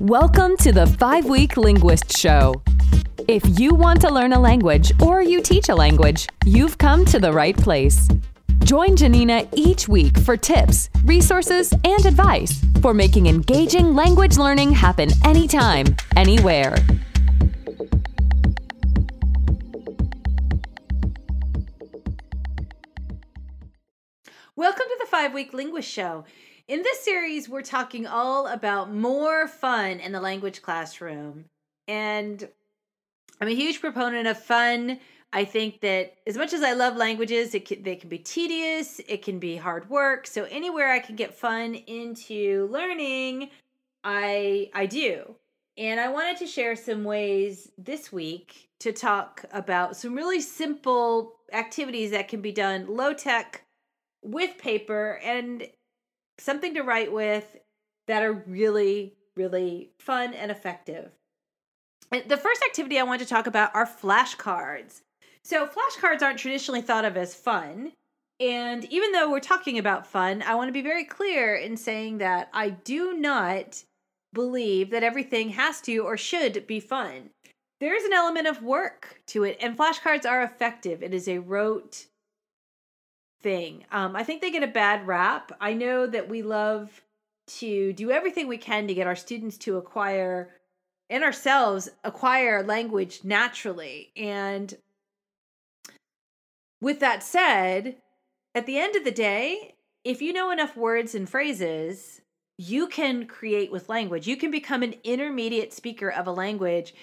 Welcome to the Five Week Linguist Show. If you want to learn a language or you teach a language, you've come to the right place. Join Janina each week for tips, resources, and advice for making engaging language learning happen anytime, anywhere. Welcome to the Five Week Linguist Show. In this series, we're talking all about more fun in the language classroom. And I'm a huge proponent of fun. I think that as much as I love languages, it can, they can be tedious, it can be hard work. So anywhere I can get fun into learning, I I do. And I wanted to share some ways this week to talk about some really simple activities that can be done low tech with paper and something to write with that are really, really fun and effective. The first activity I want to talk about are flashcards. So, flashcards aren't traditionally thought of as fun. And even though we're talking about fun, I want to be very clear in saying that I do not believe that everything has to or should be fun. There is an element of work to it, and flashcards are effective. It is a rote thing. Um, I think they get a bad rap. I know that we love to do everything we can to get our students to acquire and ourselves acquire language naturally. And with that said, at the end of the day, if you know enough words and phrases, you can create with language. You can become an intermediate speaker of a language.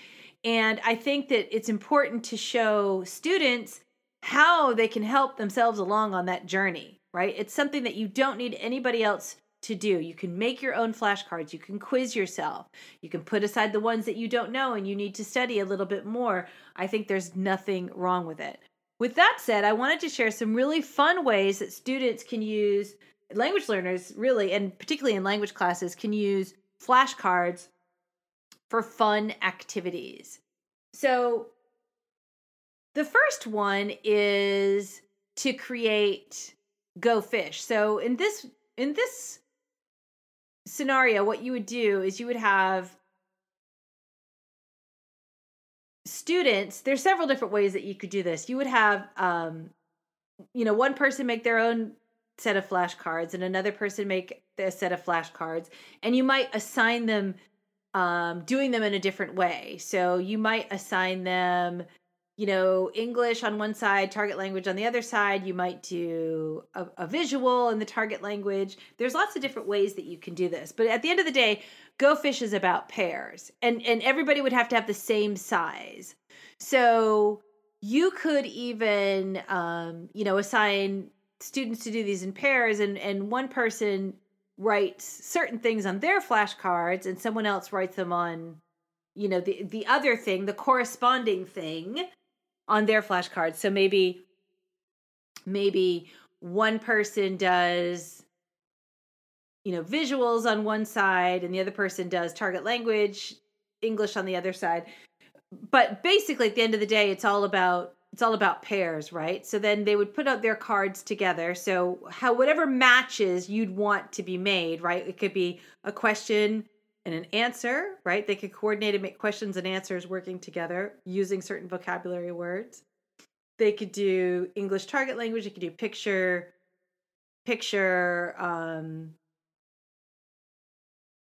And I think that it's important to show students how they can help themselves along on that journey, right? It's something that you don't need anybody else to do. You can make your own flashcards. You can quiz yourself. You can put aside the ones that you don't know and you need to study a little bit more. I think there's nothing wrong with it. With that said, I wanted to share some really fun ways that students can use, language learners really, and particularly in language classes, can use flashcards for fun activities. So, the first one is to create Go Fish. So in this in this scenario what you would do is you would have students there's several different ways that you could do this you would have um you know one person make their own set of flashcards and another person make a set of flashcards and you might assign them um doing them in a different way so you might assign them you know, English on one side, target language on the other side. You might do a, a, visual in the target language. There's lots of different ways that you can do this. But at the end of the day, Go Fish is about pairs, and and everybody would have to have the same size. So you could even, um, you know, assign students to do these in pairs, and and one person writes certain things on their flashcards, and someone else writes them on you know the the other thing the corresponding thing on their flashcards. So maybe maybe one person does you know visuals on one side and the other person does target language english on the other side. But basically at the end of the day it's all about it's all about pairs right? So then they would put out their cards together. So how whatever matches you'd want to be made right? It could be a question and an answer, right? They could coordinate and make questions and answers working together using certain vocabulary words. They could do English target language, they could do picture, picture, um,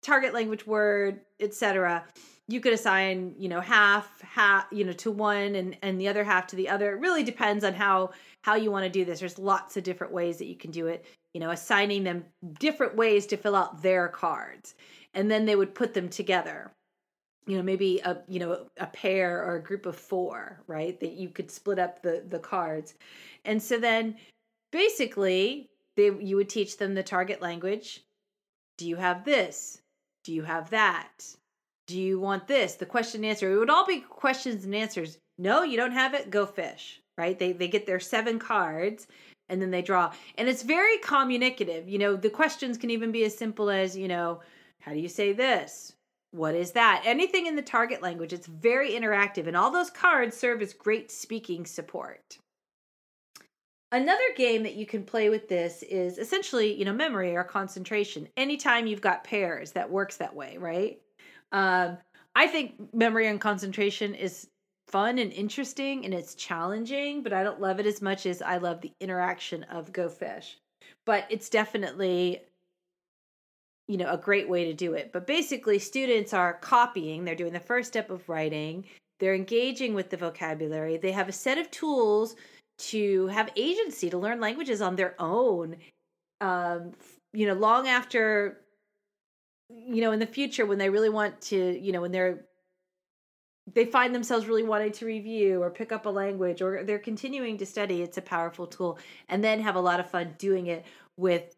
target language word, etc. You could assign, you know, half, half, you know, to one and and the other half to the other. It really depends on how how you want to do this. There's lots of different ways that you can do it. You know, assigning them different ways to fill out their cards. And then they would put them together. You know maybe a you know a pair or a group of four right that you could split up the the cards. And so then basically they you would teach them the target language. Do you have this? Do you have that? Do you want this? The question and answer it would all be questions and answers. No you don't have it? Go fish right? They they get their seven cards and then they draw and it's very communicative you know the questions can even be as simple as you know how do you say this? What is that? Anything in the target language. It's very interactive, and all those cards serve as great speaking support. Another game that you can play with this is essentially, you know, memory or concentration. Anytime you've got pairs, that works that way, right? Um, I think memory and concentration is fun and interesting and it's challenging, but I don't love it as much as I love the interaction of Go Fish. But it's definitely you know a great way to do it but basically students are copying they're doing the first step of writing they're engaging with the vocabulary they have a set of tools to have agency to learn languages on their own um, you know long after you know in the future when they really want to you know when they're they find themselves really wanting to review or pick up a language or they're continuing to study it's a powerful tool and then have a lot of fun doing it with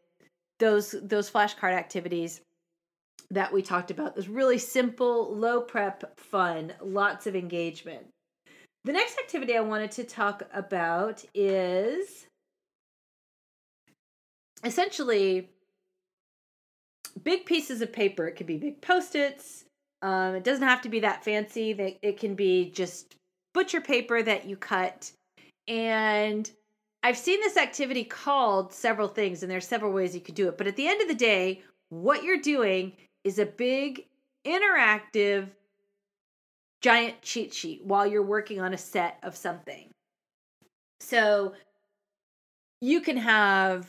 those those flashcard activities that we talked about. Those really simple low prep fun lots of engagement. The next activity i wanted to talk about is essentially big pieces of paper. It could be big post-its um, it doesn't have to be that fancy it can be just butcher paper that you cut and I've seen this activity called several things, and there's several ways you could do it. But at the end of the day, what you're doing is a big interactive giant cheat sheet while you're working on a set of something. So you can have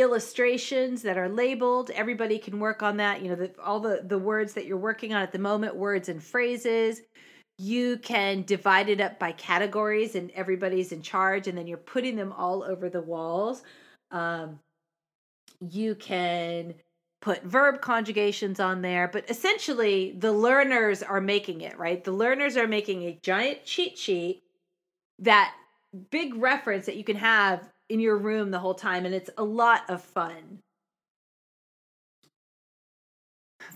illustrations that are labeled. Everybody can work on that you know the, all the the words that you're working on at the moment words and phrases. You can divide it up by categories and everybody's in charge and then you're putting them all over the walls. Um, you can put verb conjugations on there but essentially the learners are making it right? The learners are making a giant cheat sheet that big reference that you can have in your room the whole time and it's a lot of fun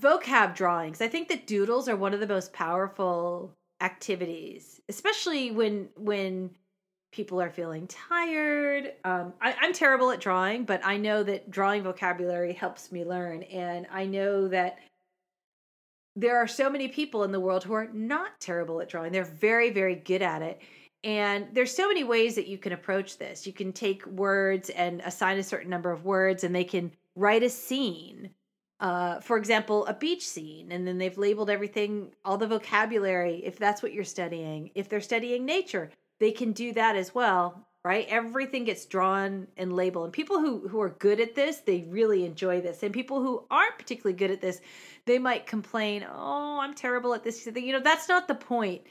vocab drawings i think that doodles are one of the most powerful activities, especially when when people are feeling tired. Um, I, I'm terrible at drawing, but I know that drawing vocabulary helps me learn, and I know that there are so many people in the world who are not terrible at drawing. They're very, very good at it. And there's so many ways that you can approach this. You can take words and assign a certain number of words, and they can write a scene uh, for example, a beach scene, and then they've labeled everything, all the vocabulary, if that's what you're studying. If they're studying nature, they can do that as well, right? Everything gets drawn and labeled. And people who, who are good at this, they really enjoy this. And people who aren't particularly good at this, they might complain, oh, I'm terrible at this. You know, that's not the point.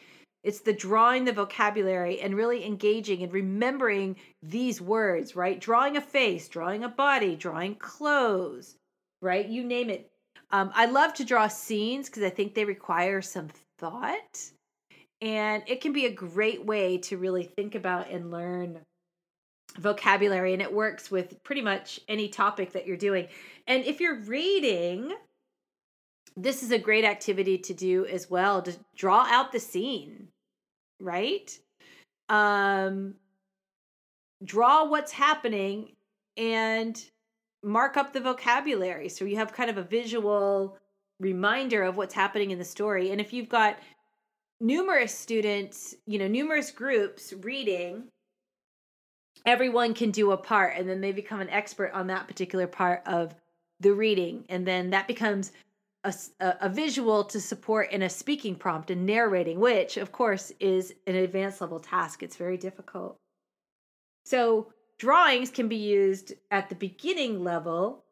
It's the drawing the vocabulary and really engaging and remembering these words, right? Drawing a face, drawing a body, drawing clothes right? You name it. Um, I love to draw scenes because I think they require some thought. And it can be a great way to really think about and learn vocabulary. And it works with pretty much any topic that you're doing. And if you're reading, this is a great activity to do as well to draw out the scene, right? Um, draw what's happening and mark up the vocabulary so you have kind of a visual reminder of what's happening in the story. And if you've got numerous students, you know, numerous groups reading, everyone can do a part and then they become an expert on that particular part of the reading. And then that becomes a, a, visual to support in a speaking prompt and narrating, which, of course, is an advanced level task. It's very difficult. So, Drawings can be used at the beginning level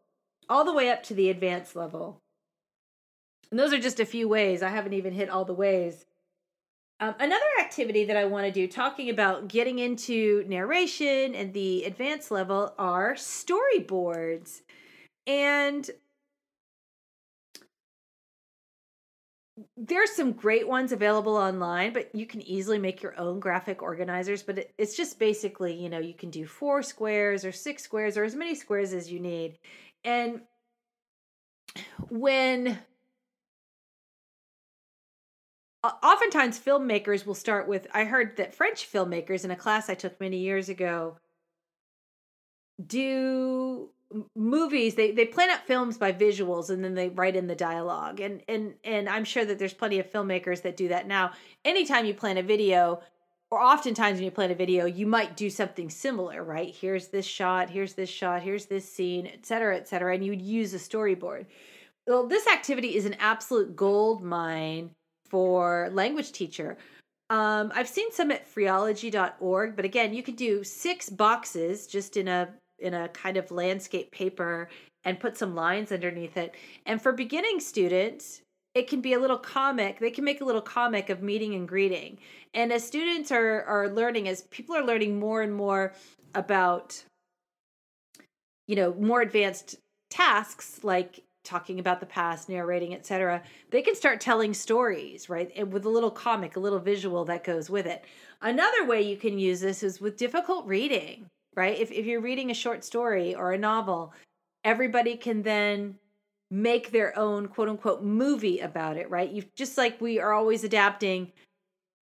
all the way up to the advanced level. And those are just a few ways. I haven't even hit all the ways. Um, another activity that I want to do, talking about getting into narration and the advanced level, are storyboards. And there's some great ones available online, but you can easily make your own graphic organizers. But it, it's just basically, you know, you can do four squares or six squares or as many squares as you need. And when oftentimes filmmakers will start with, I heard that French filmmakers in a class I took many years ago do movies they they plan out films by visuals and then they write in the dialogue. And and and i'm sure that there's plenty of filmmakers that do that. Now anytime you plan a video or oftentimes when you plan a video you might do something similar right? Here's this shot here's this shot here's this scene et cetera et cetera and you would use a storyboard. Well, this activity is an absolute gold mine for language teacher. Um, I've seen some at freeology.org, but again, you could do six boxes just in a in a kind of landscape paper and put some lines underneath it. And for beginning students, it can be a little comic. They can make a little comic of meeting and greeting. And as students are are learning, as people are learning more and more about, you know, more advanced tasks like talking about the past, narrating, etc., they can start telling stories, right? And with a little comic, a little visual that goes with it. Another way you can use this is with difficult reading, right? If, if you're reading a short story or a novel, everybody can then make their own quote unquote movie about it, right? You just like we are always adapting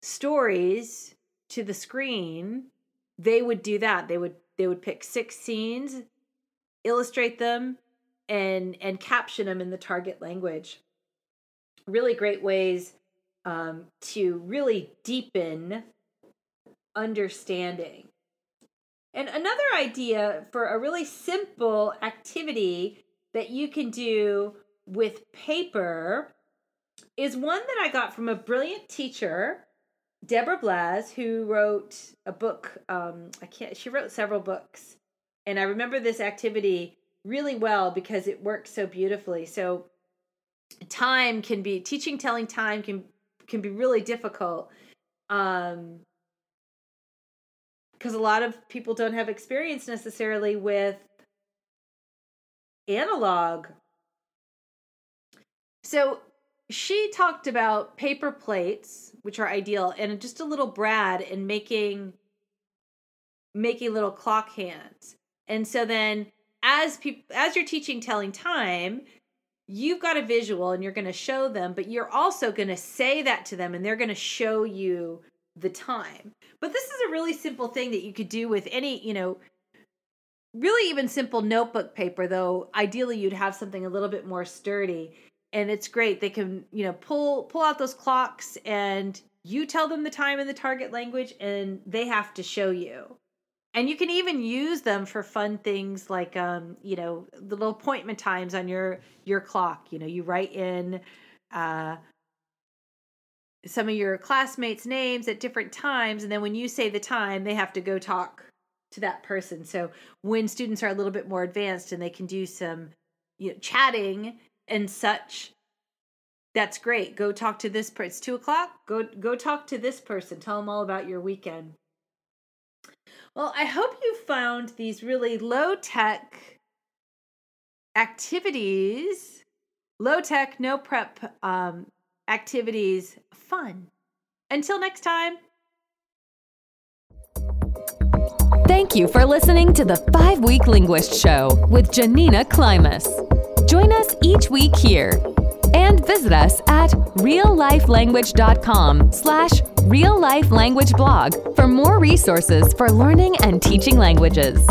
stories to the screen, they would do that. They would they would pick six scenes, illustrate them, and and caption them in the target language. Really great ways um, to really deepen understanding. And another idea for a really simple activity that you can do with paper is one that I got from a brilliant teacher, Deborah Blaz, who wrote a book. Um, I can't. She wrote several books, and I remember this activity really well because it works so beautifully. So, time can be teaching, telling time can can be really difficult. Um, because a lot of people don't have experience necessarily with analog. So she talked about paper plates, which are ideal, and just a little brad and making making little clock hands. And so then as people as you're teaching telling time, you've got a visual and you're going to show them, but you're also going to say that to them and they're going to show you the time. But this is a really simple thing that you could do with any, you know, really even simple notebook paper though ideally you'd have something a little bit more sturdy. And it's great they can you know pull pull out those clocks and you tell them the time in the target language and they have to show you. And you can even use them for fun things like um you know little appointment times on your your clock. You know you write in uh some of your classmates names at different times and then when you say the time they have to go talk to that person. So when students are a little bit more advanced and they can do some you know, chatting and such, that's great. Go talk to this person. It's two o'clock. Go go talk to this person. Tell them all about your weekend. Well, I hope you found these really low tech activities, low tech, no prep um, activities fun. Until next time. Thank you for listening to the Five Week Linguist Show with Janina Klimas. Join us each week here and visit us at reallifelanguage.com slash real life language blog for more resources for learning and teaching languages.